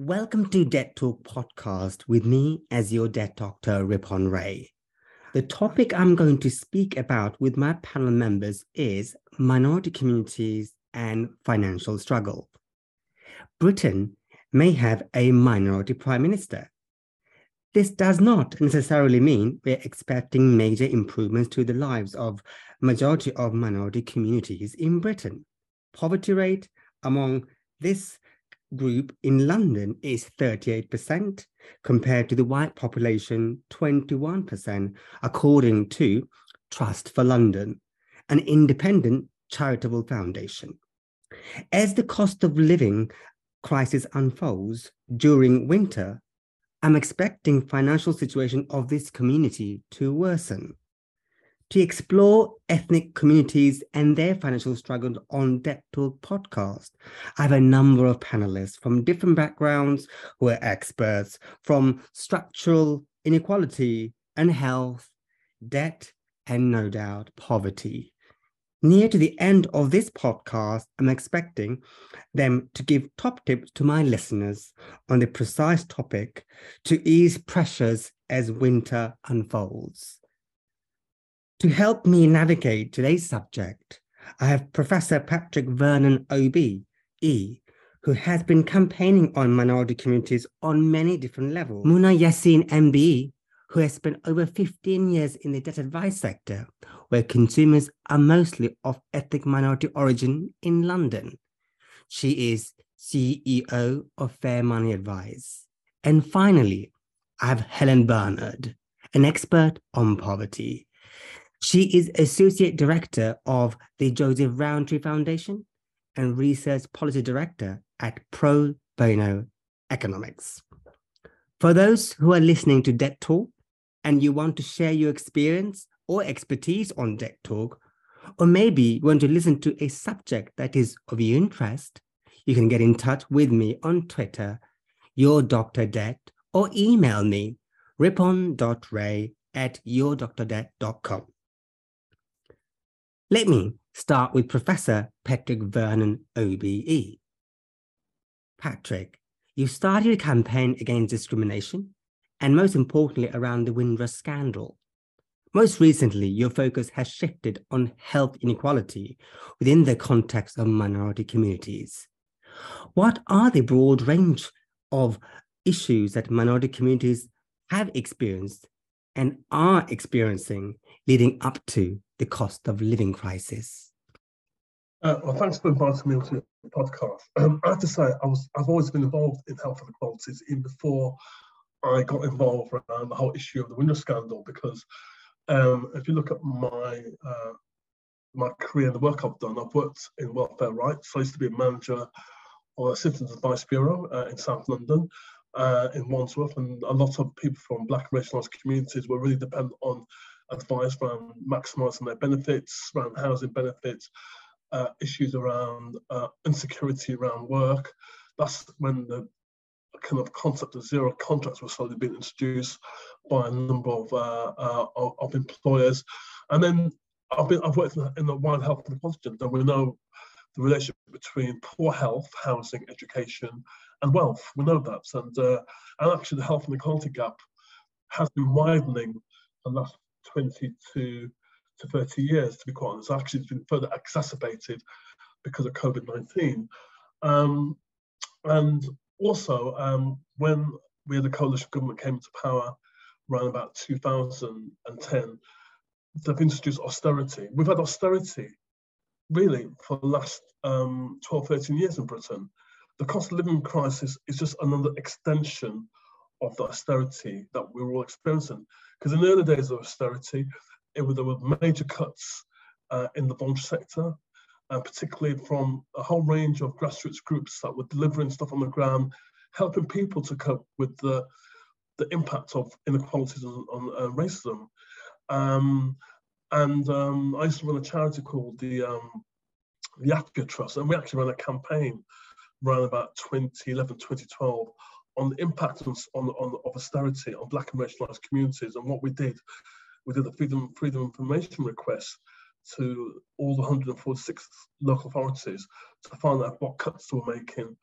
Welcome to Debt Talk podcast with me as your debt doctor, Ripon Ray. The topic I'm going to speak about with my panel members is minority communities and financial struggle. Britain may have a minority prime minister. This does not necessarily mean we're expecting major improvements to the lives of majority of minority communities in Britain. Poverty rate among this group in London is 38% compared to the white population 21%, according to Trust for London, an independent charitable foundation. As the cost of living crisis unfolds during winter, I'm expecting financial situation of this community to worsen to explore ethnic communities and their financial struggles on Debt Talk podcast. I have a number of panelists from different backgrounds who are experts from structural inequality and health, debt, and no doubt poverty. Near to the end of this podcast, I'm expecting them to give top tips to my listeners on the precise topic to ease pressures as winter unfolds. To help me navigate today's subject, I have Professor Patrick Vernon OBE, who has been campaigning on minority communities on many different levels. Muna Yassin MBE, who has spent over 15 years in the debt advice sector, where consumers are mostly of ethnic minority origin in London. She is CEO of Fair Money Advice. And finally, I have Helen Barnard, an expert on poverty she is Associate Director of the Joseph Rowntree Foundation and Research Policy Director at Pro Bono Economics. For those who are listening to Debt Talk and you want to share your experience or expertise on Debt Talk, or maybe you want to listen to a subject that is of your interest, you can get in touch with me on Twitter, your Dr. Debt, or email me, ripon.ray at yourdoctordebt.com. Let me start with Professor Patrick Vernon OBE. Patrick, you started a campaign against discrimination and most importantly around the Windrush scandal. Most recently, your focus has shifted on health inequality within the context of minority communities. What are the broad range of issues that minority communities have experienced and are experiencing leading up to the cost of living crisis? Uh, well, thanks for inviting me onto the podcast. Um, I have to say, I was, I've always been involved in health inequalities even before I got involved around the whole issue of the Windrush scandal. Because um, if you look at my uh, my career and the work I've done, I've worked in welfare rights. I used to be a manager of a Citizens Advice Bureau uh, in South London, uh, in Wandsworth, and a lot of people from Black and racialised communities were really dependent on advice around maximising their benefits, around housing benefits, uh, issues around uh, insecurity around work. That's when the kind of concept of zero contracts was slowly being introduced by a number of, uh, uh of, of, employers. And then I've, been, I've worked in the, in the wild health and equality and we know the relationship between poor health, housing, education, and wealth. We know that. And, uh, and actually the health and equality gap has been widening the last 22 to 30 years, to be quite honest. Actually, it's been further exacerbated because of COVID 19. Um, and also, um, when we had the coalition government came into power around about 2010, they've introduced austerity. We've had austerity really for the last um, 12, 13 years in Britain. The cost of living crisis is just another extension of the austerity that we were all experiencing. Because in the early days of austerity, it there were major cuts uh, in the voluntary sector, uh, particularly from a whole range of grassroots groups that were delivering stuff on the ground, helping people to cope with the, the impact of inequalities on, on uh, racism. Um, and um, I used to run a charity called the um, the Afiya Trust, and we actually ran a campaign around about 2011, 2012 on the impact on, on, of austerity on black and racialized communities. And what we did, we did a freedom, freedom information request to all the 146 local authorities to find out what cuts they were making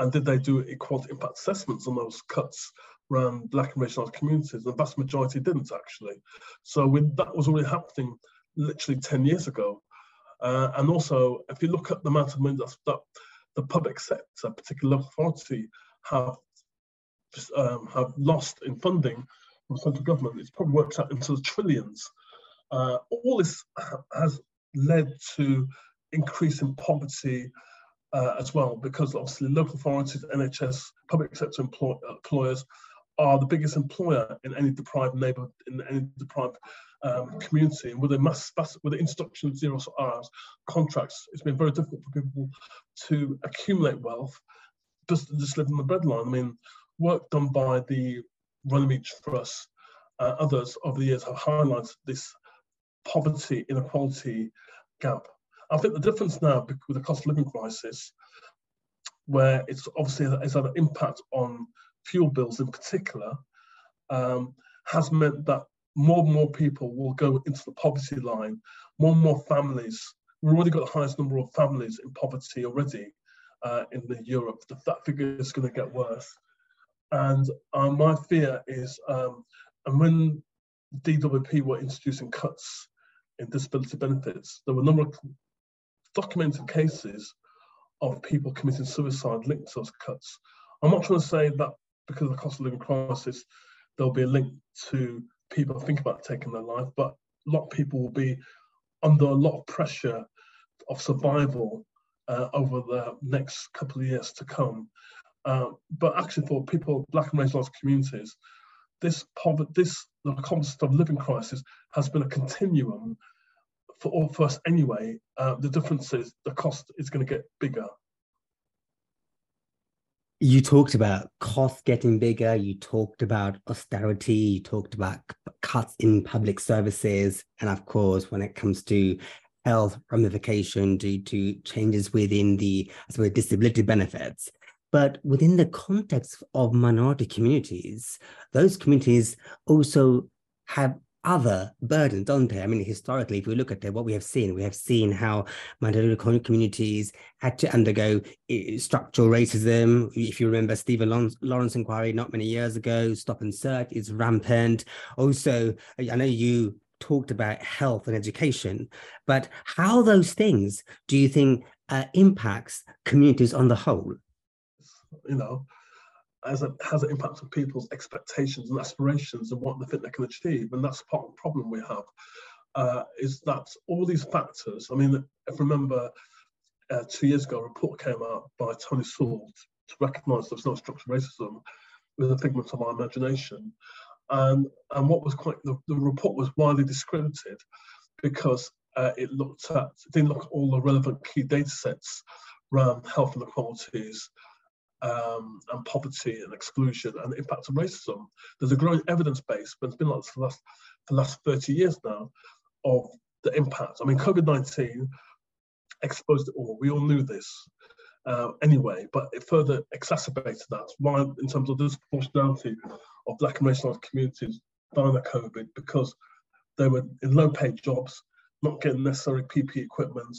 and did they do equality impact assessments on those cuts around black and racialized communities? The vast majority didn't actually. So when that was already happening literally 10 years ago. Uh, and also, if you look at the amount of money that, that the public sector, particularly local authority, have um, have lost in funding from central government, it's probably worked out into the trillions. Uh, all this has led to increase in poverty uh, as well, because obviously local authorities, NHS, public sector employ employers are the biggest employer in any deprived neighbourhood, in any deprived um, community. And with the mass, with the introduction of zero hours contracts, it's been very difficult for people to accumulate wealth, just just live on the breadline. I mean, work done by the Runnymede Trust, uh, others over the years have highlighted this poverty inequality gap. I think the difference now with the cost of living crisis, where it's obviously it's had an impact on fuel bills in particular, um, has meant that more and more people will go into the poverty line. More and more families. We've already got the highest number of families in poverty already uh, in the Europe. That figure is going to get worse. And uh, my fear is, um, and when DWP were introducing cuts in disability benefits, there were a number of documented cases of people committing suicide linked to those cuts. I'm not trying to say that because of the cost of living crisis, there'll be a link to people thinking about taking their life, but a lot of people will be under a lot of pressure of survival uh, over the next couple of years to come. Uh, but actually, for people, Black and racialized communities, this poverty, this the cost of living crisis has been a continuum for all of us anyway. Uh, the difference is the cost is going to get bigger. You talked about costs getting bigger. You talked about austerity. You talked about cuts in public services. And of course, when it comes to health ramification due to changes within the I suppose, disability benefits. But within the context of minority communities, those communities also have other burdens, don't they? I mean, historically, if we look at what we have seen, we have seen how minority communities had to undergo structural racism. If you remember Stephen Lawrence inquiry not many years ago, stop and search is rampant. Also, I know you talked about health and education, but how those things do you think uh, impacts communities on the whole? You know, as it has an impact on people's expectations and aspirations and what they think they can achieve, and that's part of the problem we have. Uh, is that all these factors? I mean, if I remember uh, two years ago, a report came out by Tony Sewell to recognise there's no structural racism with a figment of our imagination. And, and what was quite, the, the report was widely discredited because uh, it looked at, didn't look at all the relevant key data sets around health inequalities, um, and poverty and exclusion and the impact of racism. There's a growing evidence base, but it's been like for the last, for the last 30 years now, of the impact. I mean, COVID 19 exposed it all. We all knew this uh, anyway, but it further exacerbated that. Why, in terms of the disproportionality of Black and racialized communities dying of COVID because they were in low paid jobs, not getting necessary PPE equipment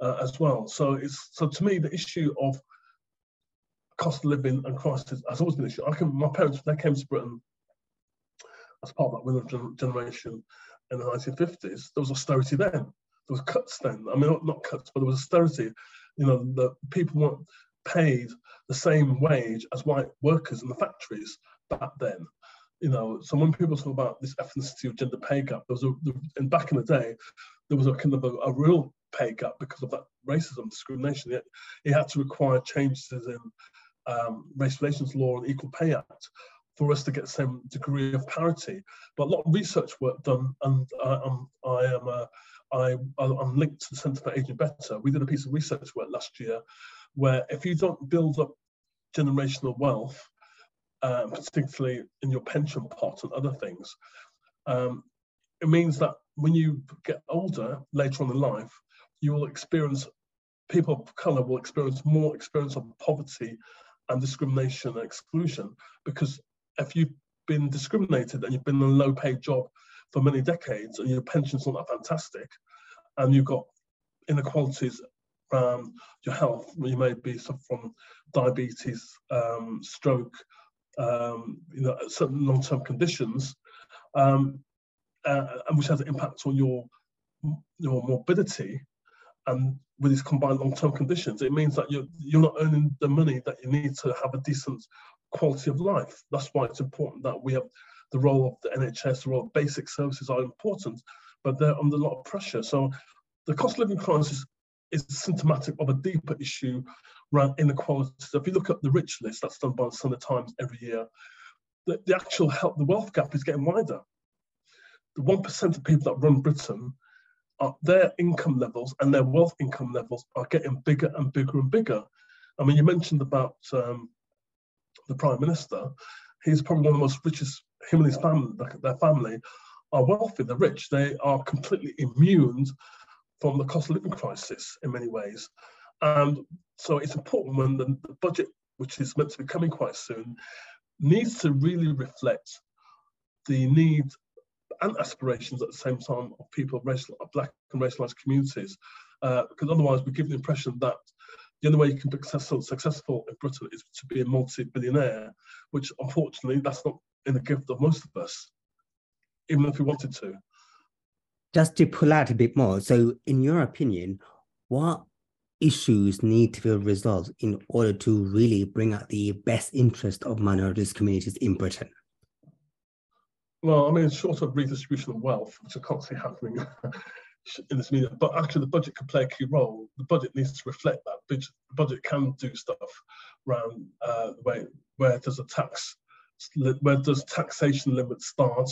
uh, as well. So it's so to me the issue of cost of living and crisis has always been an issue. I can my parents they came to Britain as part of that winner generation in the 1950s. There was austerity then. There was cuts then. I mean, not, not cuts, but there was austerity. You know, the people weren't paid the same wage as white workers in the factories back then. You know, so when people talk about this ethnicity or gender pay gap, there was a, and back in the day, there was a kind of a, a real pay gap because of that racism, discrimination. It, it had to require changes in um, race relations law and equal pay act for us to get the same degree of parity. But a lot of research work done, and I, am I am uh, I, I'm linked to the Centre for Aging Better. We did a piece of research work last year where if you don't build up generational wealth, um, particularly in your pension pot and other things, um, it means that when you get older later on in life, you will experience people of color will experience more experience of poverty and discrimination and exclusion because if you've been discriminated and you've been in a low paid job for many decades and your pension's not that fantastic and you've got inequalities around your health. You may be suffering from diabetes, um, stroke, um, you know, certain long-term conditions, um, uh, which has an impact on your your morbidity. And with these combined long-term conditions, it means that you're you're not earning the money that you need to have a decent quality of life. That's why it's important that we have the role of the NHS, the role of basic services are important, but they're under a lot of pressure. So the cost of living crisis is symptomatic of a deeper issue around inequality. So if you look at the rich list that's done by the Sunday Times every year, the, the actual health, the wealth gap is getting wider. The 1% of people that run Britain, are, their income levels and their wealth income levels are getting bigger and bigger and bigger. I mean, you mentioned about um, the Prime Minister. He's probably one of the most richest, him and his family, their family are wealthy, they're rich, they are completely immune from the cost of living crisis in many ways. And so it's important when the, the budget, which is meant to be coming quite soon, needs to really reflect the needs and aspirations at the same time of people of racial, of black and racialized communities. Uh, because otherwise we give the impression that the only way you can be successful, successful in Britain is to be a multi-billionaire, which unfortunately that's not in the gift of most of us, even if we wanted to just to pull out a bit more, so in your opinion, what issues need to be resolved in order to really bring out the best interest of minorities communities in Britain? Well, I mean, short of redistribution of wealth, which I can't see happening in this media, but actually the budget can play a key role. The budget needs to reflect that. The budget can do stuff around uh, where, where does a tax, where does taxation limits start?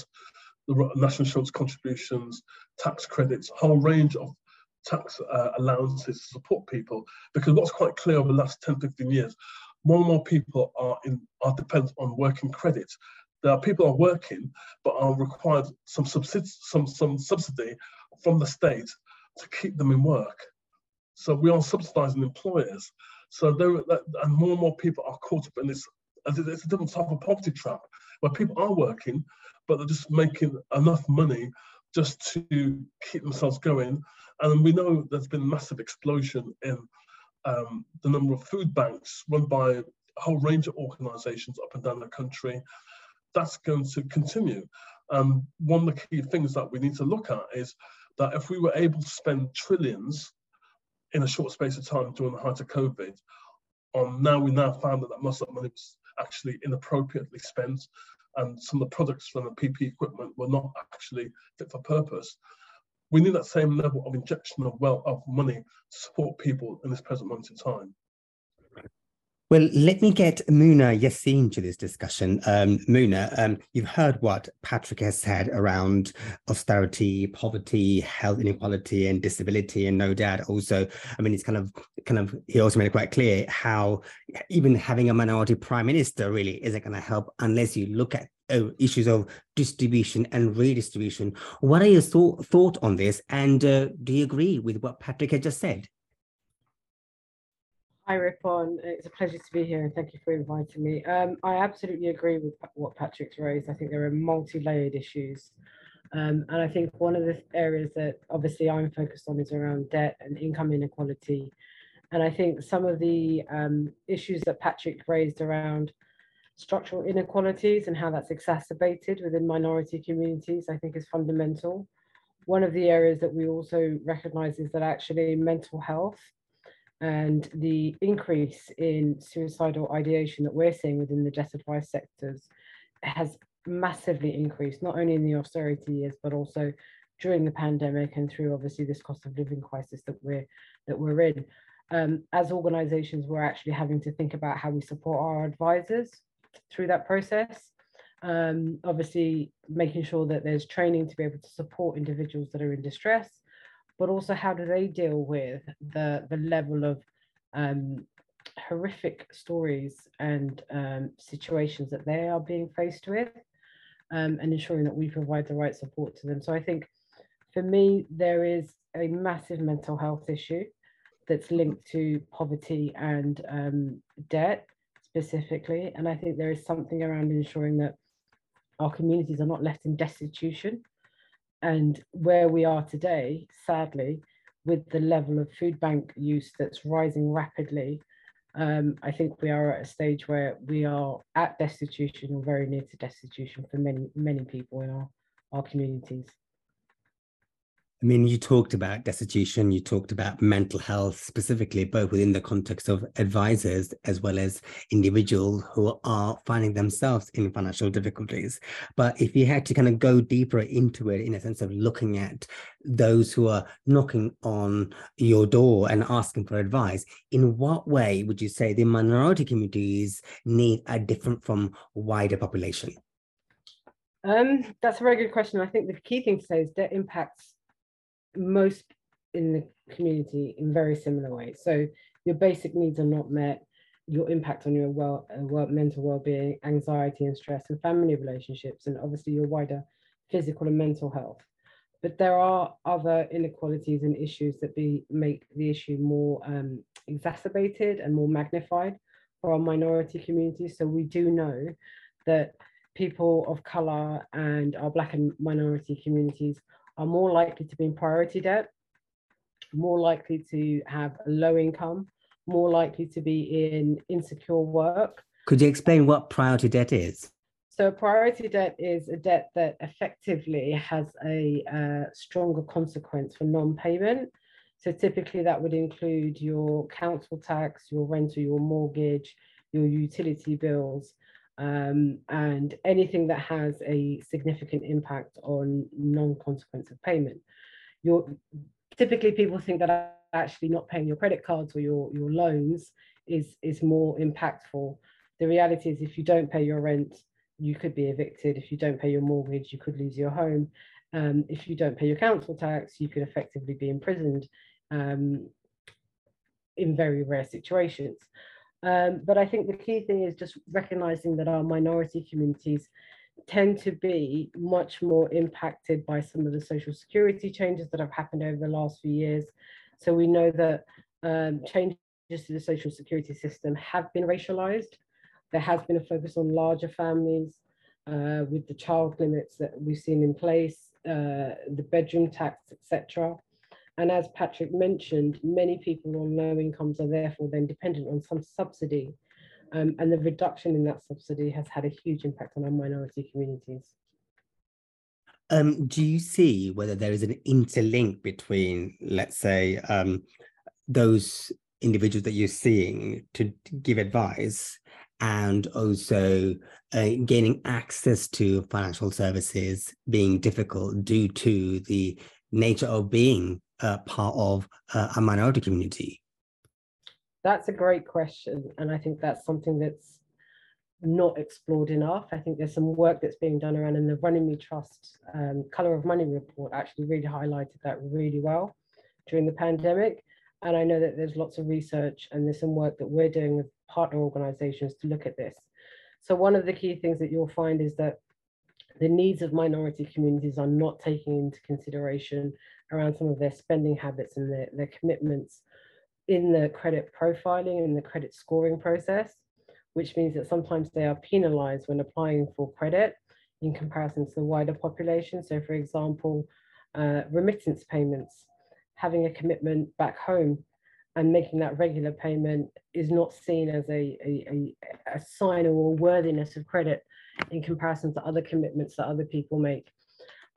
the national insurance contributions, tax credits, a whole range of tax uh, allowances to support people. Because what's quite clear over the last 10, 15 years, more and more people are in are dependent on working credit. There are people are working but are required some subsidi- some some subsidy from the state to keep them in work. So we are subsidising employers. So there and more and more people are caught up in this. It's a different type of poverty trap where people are working but they're just making enough money just to keep themselves going. And we know there's been a massive explosion in um, the number of food banks run by a whole range of organizations up and down the country. That's going to continue. Um, one of the key things that we need to look at is that if we were able to spend trillions in a short space of time during the height of COVID, um, now we now found that, that most of that money was actually inappropriately spent and some of the products from the PP equipment were not actually fit for purpose. We need that same level of injection of wealth of money to support people in this present moment in time. Well, let me get Muna Yassin to this discussion. Um, Muna, um, you've heard what Patrick has said around austerity, poverty, health inequality, and disability, and no doubt also, I mean, it's kind of, kind of, he also made it quite clear how even having a minority prime minister really isn't going to help unless you look at uh, issues of distribution and redistribution. What are your thought thought on this, and uh, do you agree with what Patrick had just said? Hi, Ripon. It's a pleasure to be here and thank you for inviting me. Um, I absolutely agree with what Patrick's raised. I think there are multi layered issues. Um, and I think one of the areas that obviously I'm focused on is around debt and income inequality. And I think some of the um, issues that Patrick raised around structural inequalities and how that's exacerbated within minority communities, I think is fundamental. One of the areas that we also recognize is that actually mental health and the increase in suicidal ideation that we're seeing within the debt advice sectors has massively increased, not only in the austerity years, but also during the pandemic and through obviously this cost of living crisis that we're that we're in. Um, as organizations, we're actually having to think about how we support our advisors through that process. Um, obviously, making sure that there's training to be able to support individuals that are in distress, but also how do they deal with the, the level of um, horrific stories and um, situations that they are being faced with um, and ensuring that we provide the right support to them. So I think for me, there is a massive mental health issue that's linked to poverty and um, debt specifically. And I think there is something around ensuring that our communities are not left in destitution and where we are today, sadly, with the level of food bank use that's rising rapidly, um, I think we are at a stage where we are at destitution or very near to destitution for many, many people in our, our communities. I mean, you talked about destitution, you talked about mental health specifically, both within the context of advisors as well as individuals who are finding themselves in financial difficulties. But if you had to kind of go deeper into it in a sense of looking at those who are knocking on your door and asking for advice, in what way would you say the minority communities need are different from wider population? Um, that's a very good question. I think the key thing to say is debt impacts most in the community in very similar ways. So your basic needs are not met, your impact on your well, uh, well mental well-being, anxiety and stress and family relationships, and obviously your wider physical and mental health. But there are other inequalities and issues that be make the issue more um, exacerbated and more magnified for our minority communities. So we do know that people of color and our black and minority communities are more likely to be in priority debt, more likely to have a low income, more likely to be in insecure work. Could you explain what priority debt is? So, priority debt is a debt that effectively has a uh, stronger consequence for non payment. So, typically, that would include your council tax, your rental, your mortgage, your utility bills, um, and anything that has a significant impact on non-consequence of payment. You're, typically people think that actually not paying your credit cards or your, your loans is, is more impactful. The reality is if you don't pay your rent, you could be evicted. If you don't pay your mortgage, you could lose your home. Um, if you don't pay your council tax, you could effectively be imprisoned um, in very rare situations. Um, but I think the key thing is just recognizing that our minority communities tend to be much more impacted by some of the social security changes that have happened over the last few years. So we know that um, changes to the social security system have been racialized. There has been a focus on larger families uh, with the child limits that we've seen in place, uh, the bedroom tax, etc. And as Patrick mentioned, many people on low incomes are therefore then dependent on some subsidy. Um, and the reduction in that subsidy has had a huge impact on our minority communities. Um, do you see whether there is an interlink between, let's say, um, those individuals that you're seeing to, give advice and also uh, gaining access to financial services being difficult due to the nature of being uh, part of uh, a minority community? That's a great question. And I think that's something that's not explored enough. I think there's some work that's being done around, and the Runnymede Trust um, Colour of Money report actually really highlighted that really well during the pandemic. And I know that there's lots of research and there's some work that we're doing with partner organizations to look at this. So, one of the key things that you'll find is that the needs of minority communities are not taken into consideration around some of their spending habits and their, their commitments in the credit profiling and the credit scoring process, which means that sometimes they are penalized when applying for credit in comparison to the wider population. So, for example, uh, remittance payments, having a commitment back home and making that regular payment is not seen as a, a, a, a sign or worthiness of credit in comparison to other commitments that other people make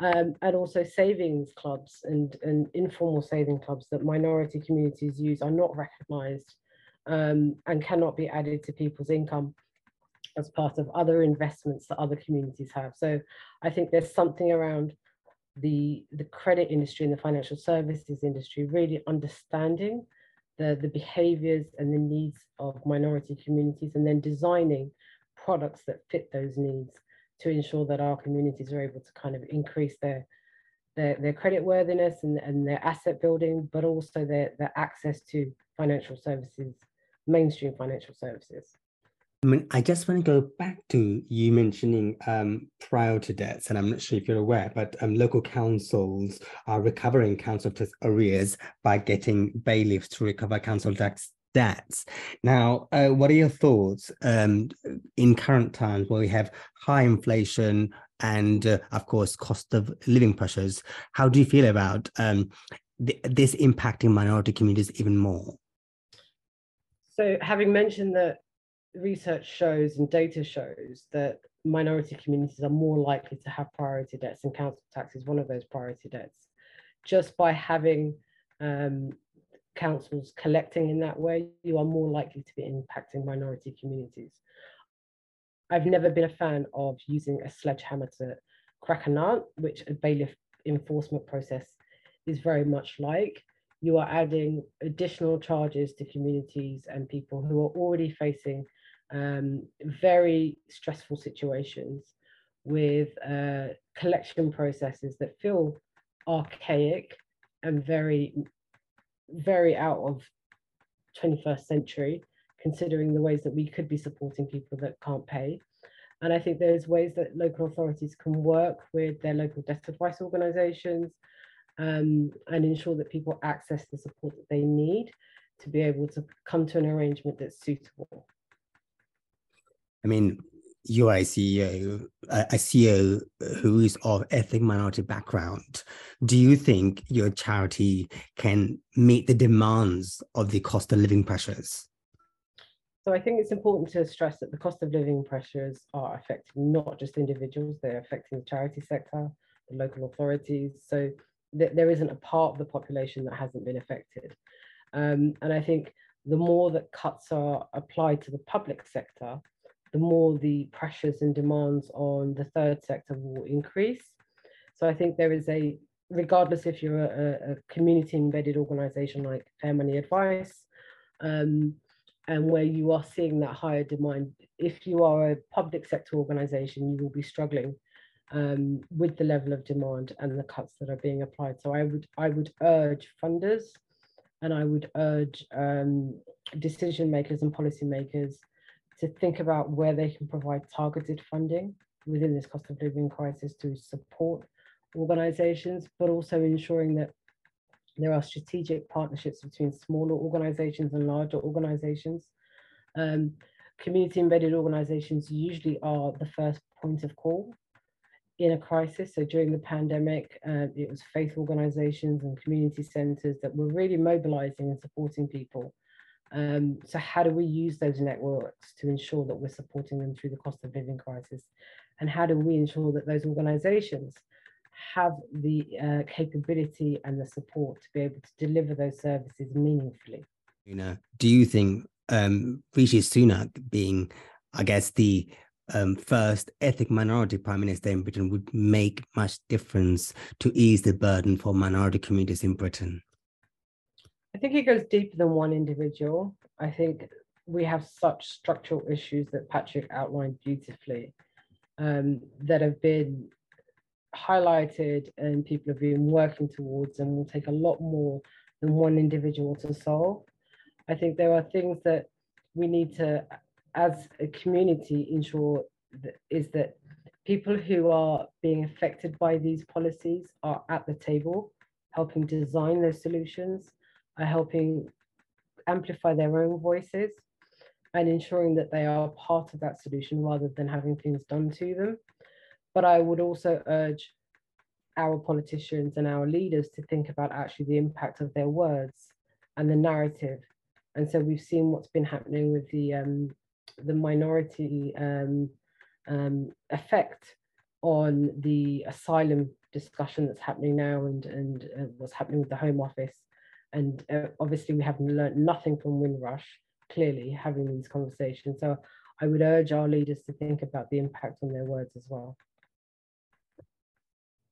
um, and also savings clubs and, and informal saving clubs that minority communities use are not recognised um, and cannot be added to people's income as part of other investments that other communities have. So I think there's something around the, the credit industry and the financial services industry really understanding the, the behaviors and the needs of minority communities and then designing products that fit those needs to ensure that our communities are able to kind of increase their their, their credit worthiness and, and their asset building, but also their, their access to financial services, mainstream financial services. I mean, I just want to go back to you mentioning um, priority debts, and I'm not sure if you're aware, but um, local councils are recovering council tax arrears by getting bailiffs to recover council tax debts. Now, uh, what are your thoughts um, in current times where we have high inflation and, uh, of course, cost of living pressures? How do you feel about um, th- this impacting minority communities even more? So, having mentioned that research shows and data shows that minority communities are more likely to have priority debts, and council tax is one of those priority debts. Just by having um, councils collecting in that way, you are more likely to be impacting minority communities. I've never been a fan of using a sledgehammer to crack a nut, which a bailiff enforcement process is very much like. You are adding additional charges to communities and people who are already facing um, very stressful situations with uh, collection processes that feel archaic and very, very out of 21st century, considering the ways that we could be supporting people that can't pay. And I think there's ways that local authorities can work with their local debt advice organisations um, and ensure that people access the support that they need to be able to come to an arrangement that's suitable. I mean, CEO, a CEO who is of ethnic minority background. Do you think your charity can meet the demands of the cost of living pressures? So I think it's important to stress that the cost of living pressures are affecting not just individuals, they're affecting the charity sector, the local authorities. So th there isn't a part of the population that hasn't been affected. Um, and I think the more that cuts are applied to the public sector, the more the pressures and demands on the third sector will increase. So I think there is a, regardless if you're a, a community embedded organization like Fair Money Advice, um, and where you are seeing that higher demand. If you are a public sector organization, you will be struggling um, with the level of demand and the cuts that are being applied. So I would I would urge funders and I would urge um, decision makers and policymakers to think about where they can provide targeted funding within this cost of living crisis to support organizations, but also ensuring that there are strategic partnerships between smaller organizations and larger organizations. Um, community embedded organizations usually are the first point of call in a crisis. So during the pandemic, uh, it was faith organizations and community centers that were really mobilizing and supporting people. Um, so how do we use those networks to ensure that we're supporting them through the cost of living crisis? And how do we ensure that those organizations have the uh, capability and the support to be able to deliver those services meaningfully. You know, do you think um, Rishi Sunak being, I guess, the um, first ethnic minority prime minister in Britain would make much difference to ease the burden for minority communities in Britain? I think it goes deeper than one individual. I think we have such structural issues that Patrick outlined beautifully um, that have been highlighted and people have been working towards and will take a lot more than one individual to solve. I think there are things that we need to, as a community, ensure that is that people who are being affected by these policies are at the table, helping design those solutions, are helping amplify their own voices and ensuring that they are part of that solution rather than having things done to them. But I would also urge our politicians and our leaders to think about actually the impact of their words and the narrative. And so we've seen what's been happening with the um, the minority um, um, effect on the asylum discussion that's happening now and, and uh, what's happening with the Home Office. And uh, obviously we haven't learned nothing from Windrush, clearly having these conversations. So I would urge our leaders to think about the impact on their words as well.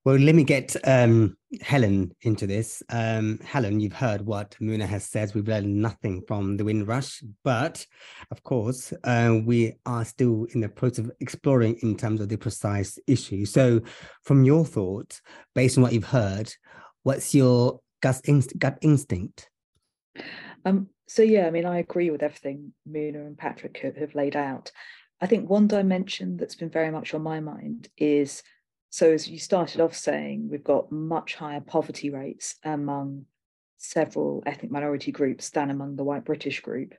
Well, let me get um, Helen into this. Um, Helen, you've heard what Muna has said. We've learned nothing from the Windrush, but of course, uh, we are still in the process of exploring in terms of the precise issue. So, from your thoughts, based on what you've heard, what's your gut, inst- gut instinct? Um, so, yeah, I mean, I agree with everything Muna and Patrick have, have laid out. I think one dimension that's been very much on my mind is so, as you started off saying, we've got much higher poverty rates among several ethnic minority groups than among the white British group.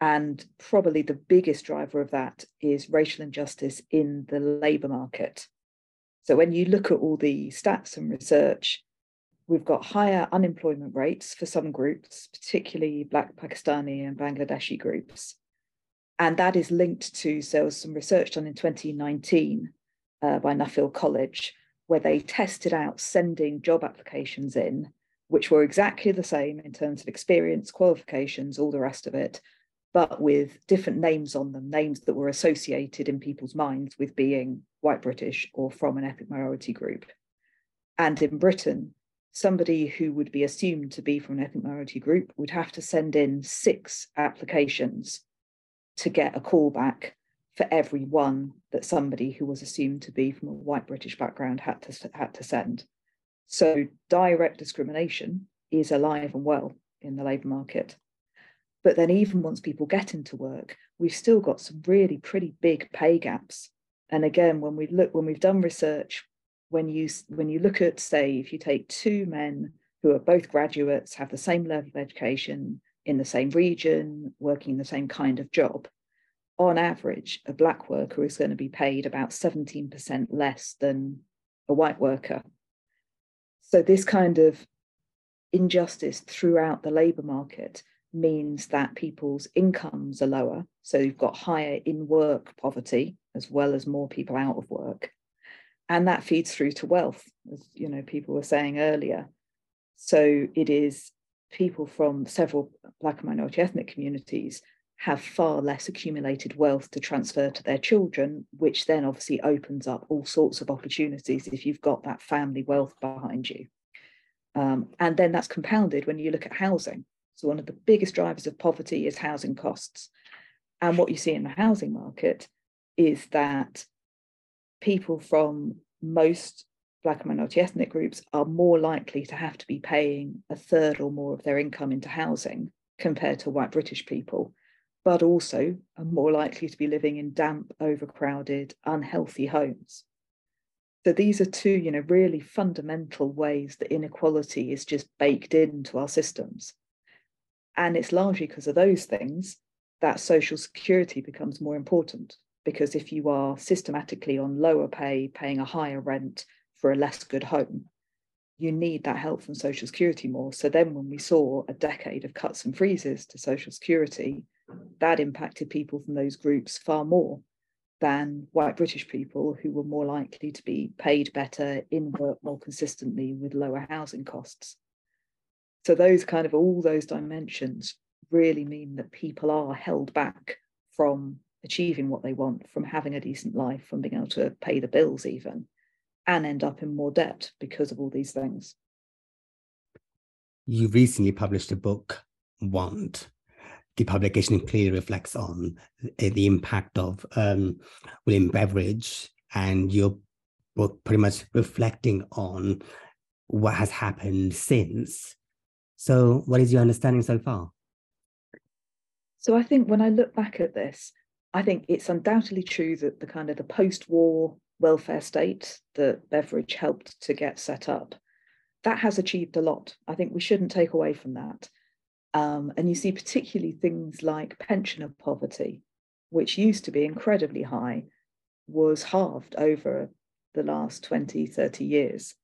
And probably the biggest driver of that is racial injustice in the labour market. So, when you look at all the stats and research, we've got higher unemployment rates for some groups, particularly Black Pakistani and Bangladeshi groups. And that is linked to, so there was some research done in 2019 uh, by Nuffield College, where they tested out sending job applications in, which were exactly the same in terms of experience, qualifications, all the rest of it, but with different names on them, names that were associated in people's minds with being white British or from an ethnic minority group. And in Britain, somebody who would be assumed to be from an ethnic minority group would have to send in six applications to get a call back for every one that somebody who was assumed to be from a white British background had to had to send. So direct discrimination is alive and well in the labour market. But then even once people get into work, we've still got some really pretty big pay gaps. And again, when we look when we've done research when you when you look at say if you take two men who are both graduates have the same level of education in the same region working the same kind of job on average a black worker is going to be paid about 17% less than a white worker. So this kind of injustice throughout the labor market means that people's incomes are lower. So you've got higher in work poverty as well as more people out of work and that feeds through to wealth as you know people were saying earlier. So it is people from several black and minority ethnic communities have far less accumulated wealth to transfer to their children which then obviously opens up all sorts of opportunities if you've got that family wealth behind you. Um, and then that's compounded when you look at housing. So one of the biggest drivers of poverty is housing costs. And what you see in the housing market is that people from most Black and minority ethnic groups are more likely to have to be paying a third or more of their income into housing compared to white British people, but also are more likely to be living in damp, overcrowded, unhealthy homes. So these are two, you know, really fundamental ways that inequality is just baked into our systems. And it's largely because of those things that social security becomes more important because if you are systematically on lower pay, paying a higher rent for a less good home, you need that help from Social Security more. So then, when we saw a decade of cuts and freezes to Social Security, that impacted people from those groups far more than white British people who were more likely to be paid better in work more consistently with lower housing costs. So, those kind of all those dimensions really mean that people are held back from achieving what they want, from having a decent life, from being able to pay the bills, even, and end up in more debt because of all these things. You recently published a book, Want. The publication clearly reflects on the impact of um, William Beveridge and your book pretty much reflecting on what has happened since. So, what is your understanding so far? So, I think when I look back at this, I think it's undoubtedly true that the kind of the post-war welfare state that Beveridge helped to get set up, that has achieved a lot. I think we shouldn't take away from that. Um, and you see particularly things like pensioner poverty, which used to be incredibly high, was halved over the last 20, 30 years.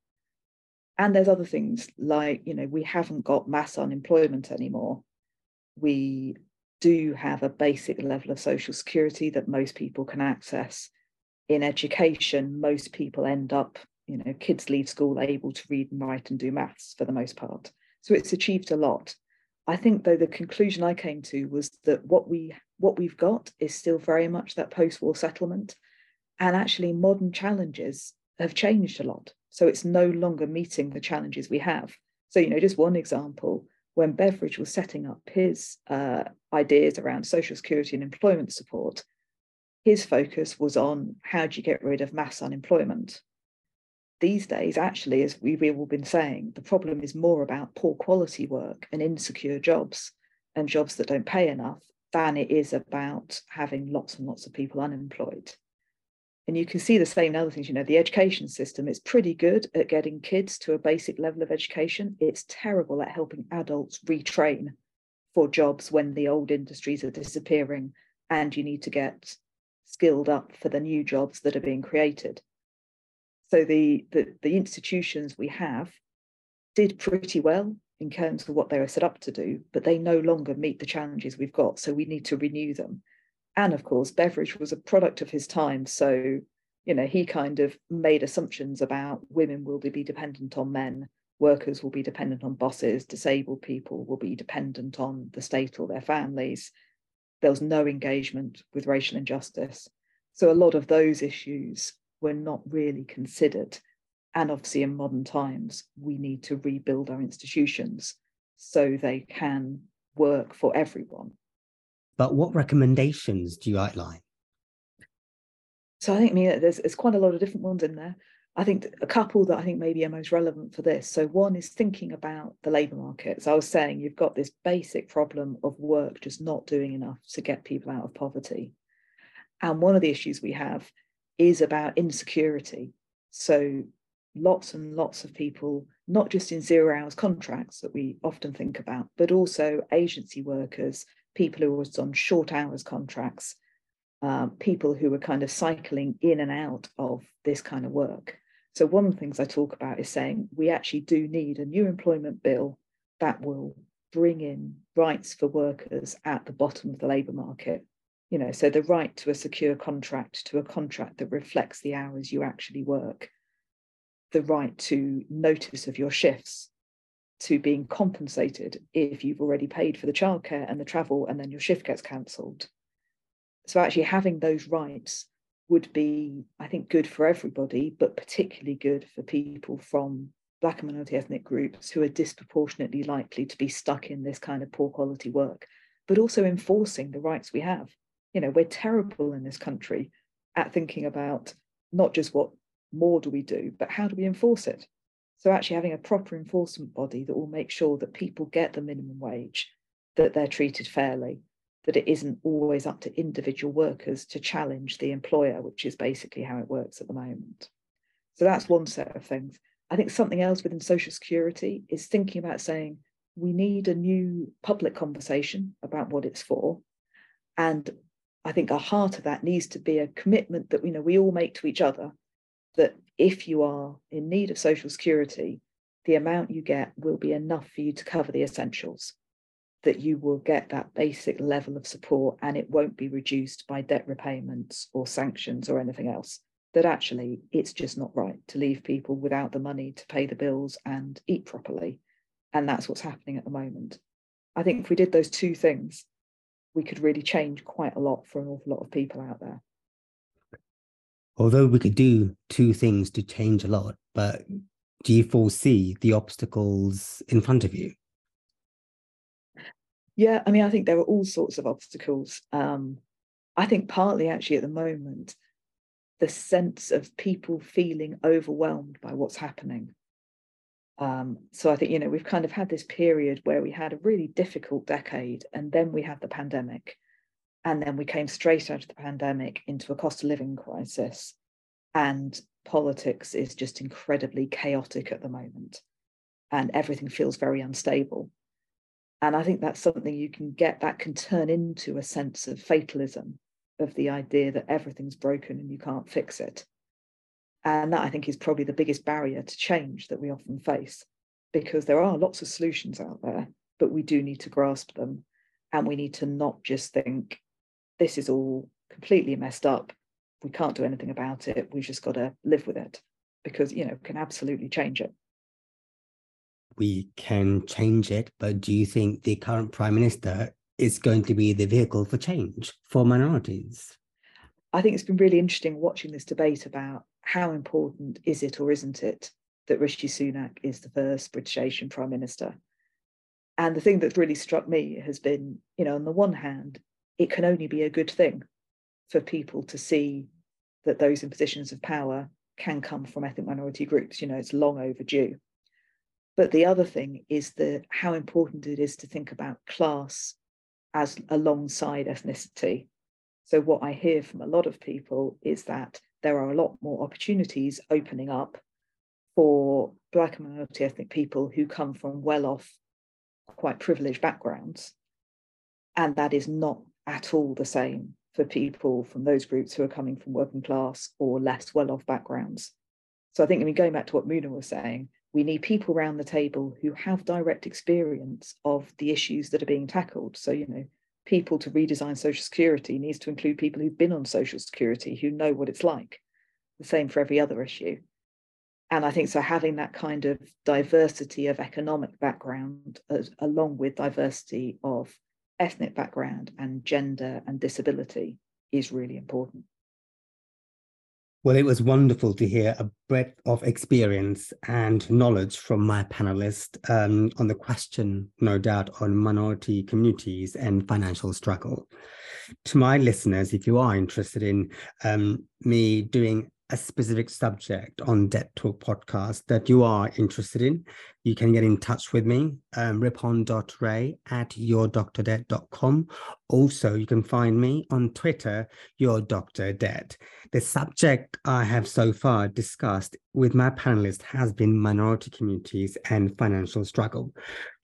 And there's other things like, you know, we haven't got mass unemployment anymore. We do have a basic level of social security that most people can access. In education, most people end up, you know, kids leave school able to read and write and do maths for the most part. So it's achieved a lot. I think though the conclusion I came to was that what we what we've got is still very much that post-war settlement. And actually modern challenges have changed a lot. So it's no longer meeting the challenges we have. So, you know, just one example, when Beveridge was setting up his uh, ideas around social security and employment support, his focus was on how do you get rid of mass unemployment. These days, actually, as we've all been saying, the problem is more about poor quality work and insecure jobs and jobs that don't pay enough than it is about having lots and lots of people unemployed. And you can see the same in other things. You know, the education system is pretty good at getting kids to a basic level of education. It's terrible at helping adults retrain for jobs when the old industries are disappearing and you need to get skilled up for the new jobs that are being created. So the, the, the institutions we have did pretty well in terms of what they were set up to do, but they no longer meet the challenges we've got. So we need to renew them. And of course, Beveridge was a product of his time. So, you know, he kind of made assumptions about women will be dependent on men, workers will be dependent on bosses, disabled people will be dependent on the state or their families. There was no engagement with racial injustice. So a lot of those issues were not really considered. And obviously, in modern times, we need to rebuild our institutions so they can work for everyone. But what recommendations do you outline? So I think mean, there's, there's quite a lot of different ones in there. I think a couple that I think maybe are most relevant for this. So one is thinking about the labour market. So I was saying you've got this basic problem of work just not doing enough to get people out of poverty. And one of the issues we have is about insecurity. So lots and lots of people, not just in zero hours contracts that we often think about, but also agency workers, people who are on short hours contracts, um, people who are kind of cycling in and out of this kind of work. So one of the things I talk about is saying we actually do need a new employment bill that will bring in rights for workers at the bottom of the labour market. You know, so the right to a secure contract, to a contract that reflects the hours you actually work, the right to notice of your shifts, to being compensated if you've already paid for the childcare and the travel and then your shift gets cancelled. So actually having those rights would be, I think, good for everybody, but particularly good for people from Black and minority ethnic groups who are disproportionately likely to be stuck in this kind of poor quality work, but also enforcing the rights we have. You know, we're terrible in this country at thinking about not just what more do we do, but how do we enforce it? So actually having a proper enforcement body that will make sure that people get the minimum wage, that they're treated fairly, that it isn't always up to individual workers to challenge the employer, which is basically how it works at the moment. So that's one set of things. I think something else within Social Security is thinking about saying we need a new public conversation about what it's for. And I think a heart of that needs to be a commitment that we know we all make to each other that if you are in need of social security, the amount you get will be enough for you to cover the essentials, that you will get that basic level of support and it won't be reduced by debt repayments or sanctions or anything else. That actually it's just not right to leave people without the money to pay the bills and eat properly. And that's what's happening at the moment. I think if we did those two things, we could really change quite a lot for an awful lot of people out there although we could do two things to change a lot, but do you foresee the obstacles in front of you? Yeah, I mean, I think there are all sorts of obstacles. Um, I think partly actually at the moment, the sense of people feeling overwhelmed by what's happening. Um, so I think, you know, we've kind of had this period where we had a really difficult decade and then we had the pandemic. And then we came straight out of the pandemic into a cost of living crisis. And politics is just incredibly chaotic at the moment. And everything feels very unstable. And I think that's something you can get that can turn into a sense of fatalism, of the idea that everything's broken and you can't fix it. And that I think is probably the biggest barrier to change that we often face, because there are lots of solutions out there, but we do need to grasp them. And we need to not just think this is all completely messed up. We can't do anything about it. We've just got to live with it because, you know, can absolutely change it. We can change it, but do you think the current prime minister is going to be the vehicle for change for minorities? I think it's been really interesting watching this debate about how important is it or isn't it that Rishi Sunak is the first British Asian prime minister. And the thing that's really struck me has been, you know, on the one hand, it can only be a good thing for people to see that those in positions of power can come from ethnic minority groups. You know, it's long overdue. But the other thing is the how important it is to think about class as alongside ethnicity. So what I hear from a lot of people is that there are a lot more opportunities opening up for black and minority ethnic people who come from well-off, quite privileged backgrounds. And that is not at all the same for people from those groups who are coming from working class or less well off backgrounds. So I think, I mean, going back to what Muna was saying, we need people around the table who have direct experience of the issues that are being tackled. So, you know, people to redesign Social Security needs to include people who've been on Social Security, who know what it's like. The same for every other issue. And I think so having that kind of diversity of economic background, as, along with diversity of ethnic background and gender and disability, is really important. Well, it was wonderful to hear a breadth of experience and knowledge from my panelist um, on the question, no doubt, on minority communities and financial struggle. To my listeners, if you are interested in um, me doing a specific subject on Debt Talk podcast that you are interested in, you can get in touch with me, um, ripon.ray at yourdoctordebt.com. Also, you can find me on Twitter, Your Doctor Debt. The subject I have so far discussed with my panelists has been minority communities and financial struggle.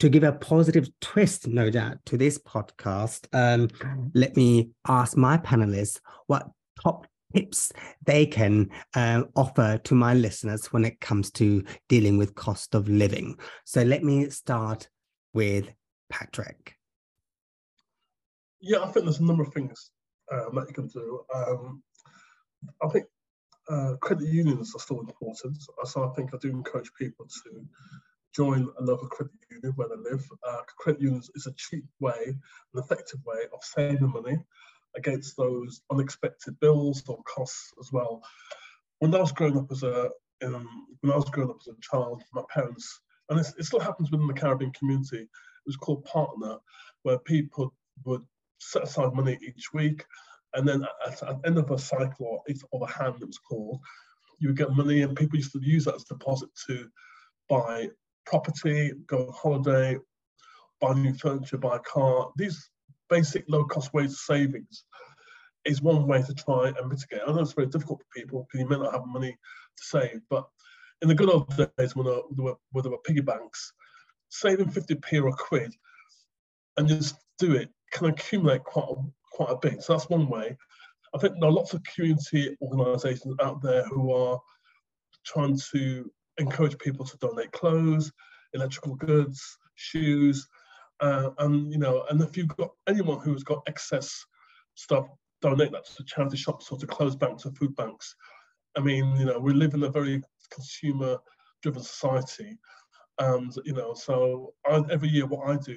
To give a positive twist, no doubt, to this podcast, um, let me ask my panelists what top tips they can uh, offer to my listeners when it comes to dealing with cost of living. So let me start with Patrick. Yeah, I think there's a number of things um, that you can do. Um, I think uh, credit unions are still important. So I think I do encourage people to join a local credit union where they live. Uh, credit unions is a cheap way, an effective way of saving money against those unexpected bills or costs as well. When I was growing up as a um, when I was growing up as a child, my parents, and it still happens within the Caribbean community, it was called partner, where people would set aside money each week, and then at, at the end of a cycle or, or a hand, it was called, you would get money, and people used to use that as deposit to buy property, go on holiday, buy new furniture, buy a car. These basic low cost ways of savings is one way to try and mitigate. I know it's very difficult for people because you may not have money to save, but in the good old days when there were, there were piggy banks, saving 50p or a quid and just do it can accumulate quite a, quite a bit. So that's one way. I think there are lots of community organisations out there who are trying to encourage people to donate clothes, electrical goods, shoes, uh, and you know, and if you've got anyone who's got excess stuff, donate that to charity shops or to clothes banks or food banks. I mean, you know, we live in a very consumer-driven society, and you know, so I, every year what I do,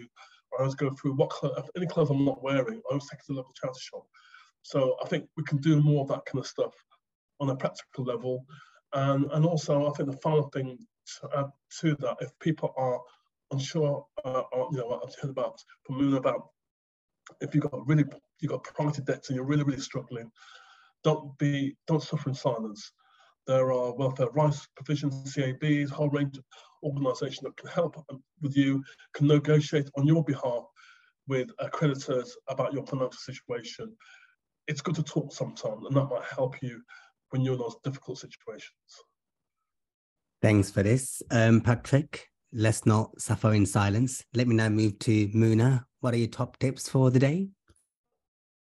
I always go through what clothes, any clothes I'm not wearing, I always take it to the local charity shop. So I think we can do more of that kind of stuff on a practical level, and and also I think the final thing to add to that, if people are I'm sure, uh, uh, you know, I've heard about from Muna about if you've got really, you've got priority debts and you're really, really struggling, don't be, don't suffer in silence. There are welfare rights provisions, CABs, whole range of organisations that can help with you, can negotiate on your behalf with creditors about your financial situation. It's good to talk sometimes, and that might help you when you're in those difficult situations. Thanks for this, um, Patrick let's not suffer in silence. Let me now move to Muna. What are your top tips for the day?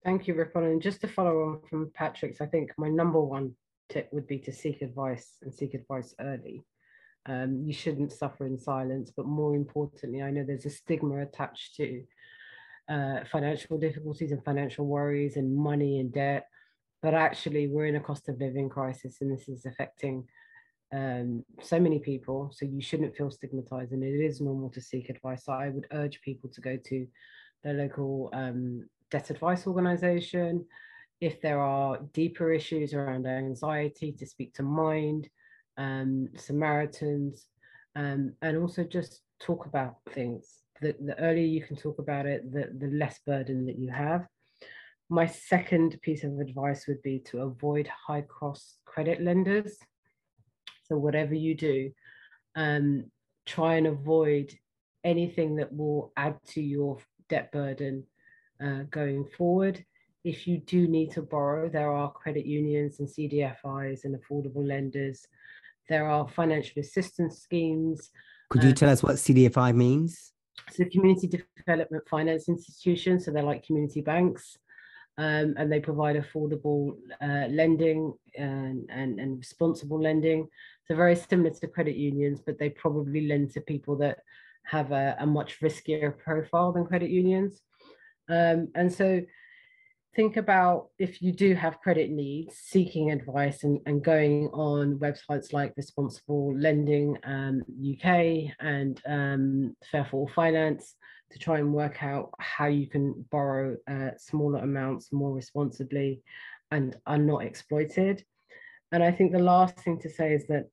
Thank you, Ripon. And just to follow on from Patrick's, I think my number one tip would be to seek advice and seek advice early. Um, you shouldn't suffer in silence, but more importantly, I know there's a stigma attached to uh, financial difficulties and financial worries and money and debt. But actually, we're in a cost of living crisis, and this is affecting um, so many people. So you shouldn't feel stigmatized, and it is normal to seek advice. So I would urge people to go to their local um, debt advice organization. If there are deeper issues around anxiety, to speak to Mind, um, Samaritans, um, and also just talk about things. The, the earlier you can talk about it, the, the less burden that you have. My second piece of advice would be to avoid high cost credit lenders. So whatever you do, um, try and avoid anything that will add to your debt burden uh, going forward. If you do need to borrow, there are credit unions and CDFIs and affordable lenders. There are financial assistance schemes. Could you uh, tell us what CDFI means? So community development finance institutions, so they're like community banks. Um, and they provide affordable uh, lending and, and, and responsible lending. So very similar to credit unions, but they probably lend to people that have a, a much riskier profile than credit unions. Um, and so think about if you do have credit needs, seeking advice and, and going on websites like Responsible Lending um, UK and um, Fair for All Finance to try and work out how you can borrow uh, smaller amounts more responsibly and are not exploited. And I think the last thing to say is that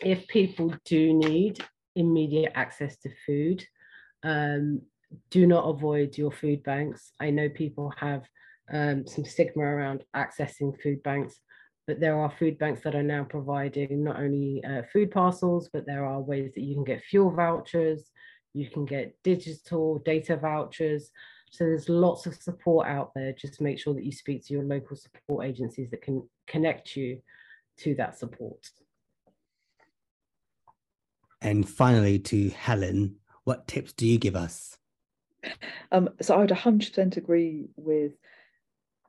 if people do need immediate access to food, um, do not avoid your food banks. I know people have um, some stigma around accessing food banks, but there are food banks that are now providing not only uh, food parcels, but there are ways that you can get fuel vouchers, you can get digital data vouchers. So there's lots of support out there. Just make sure that you speak to your local support agencies that can connect you to that support. And finally, to Helen, what tips do you give us? Um, so I would 100% agree with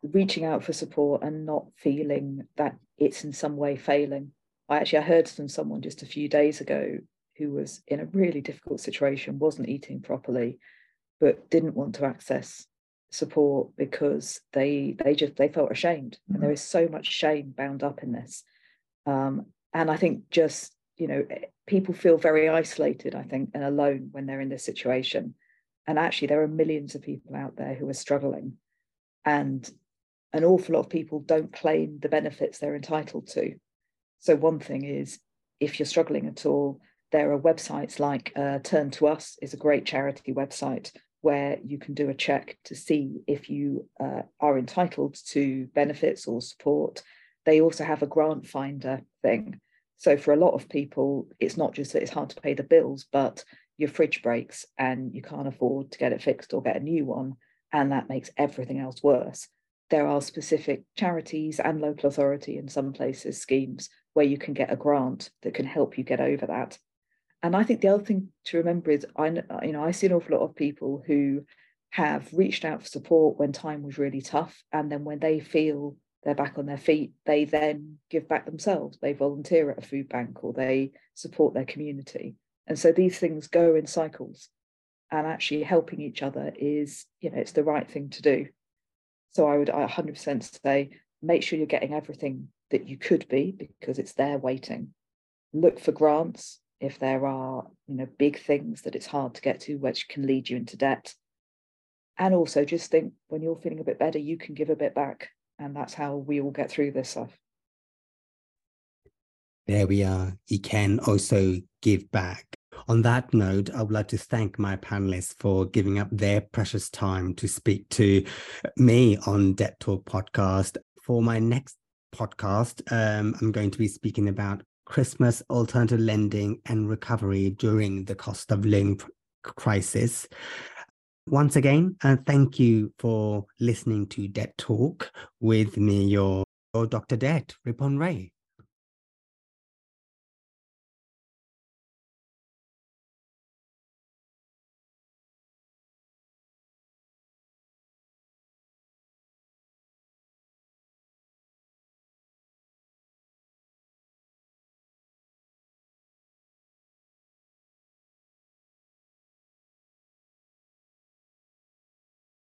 reaching out for support and not feeling that it's in some way failing. I actually I heard from someone just a few days ago who was in a really difficult situation, wasn't eating properly, but didn't want to access support because they they just they felt ashamed, mm-hmm. and there mm-hmm. so much shame bound up in this. Um, and I think just you know eh, people feel very isolated, I think, and alone when they're in this situation. And actually, there are millions of people out there who are struggling, and an awful lot of people don't claim the benefits they're entitled to. So one thing is, if you're struggling at all, there are websites like uh, Turn to Us is a great charity website where you can do a check to see if you uh, are entitled to benefits or support. They also have a grant finder thing. So for a lot of people, it's not just that it's hard to pay the bills, but your fridge breaks and you can't afford to get it fixed or get a new one. And that makes everything else worse. There are specific charities and local authority in some places schemes where you can get a grant that can help you get over that. And I think the other thing to remember is I you know I see an awful lot of people who have reached out for support when time was really tough, and then when they feel they're back on their feet, they then give back themselves. They volunteer at a food bank or they support their community. And so these things go in cycles. And actually helping each other is, you know, it's the right thing to do. So I would 100% say make sure you're getting everything that you could be because it's there waiting. Look for grants, if there are you know big things that it's hard to get to which can lead you into debt. And also just think when you're feeling a bit better you can give a bit back. And that's how we all get through this stuff. There we are. You can also give back. On that note, I would like to thank my panelists for giving up their precious time to speak to me on Debt Talk podcast. For my next podcast, um, I'm going to be speaking about Christmas alternative lending and recovery during the cost of living crisis. Once again, uh, thank you for listening to Debt Talk with me, your, your Dr. Debt, Ripon Ray.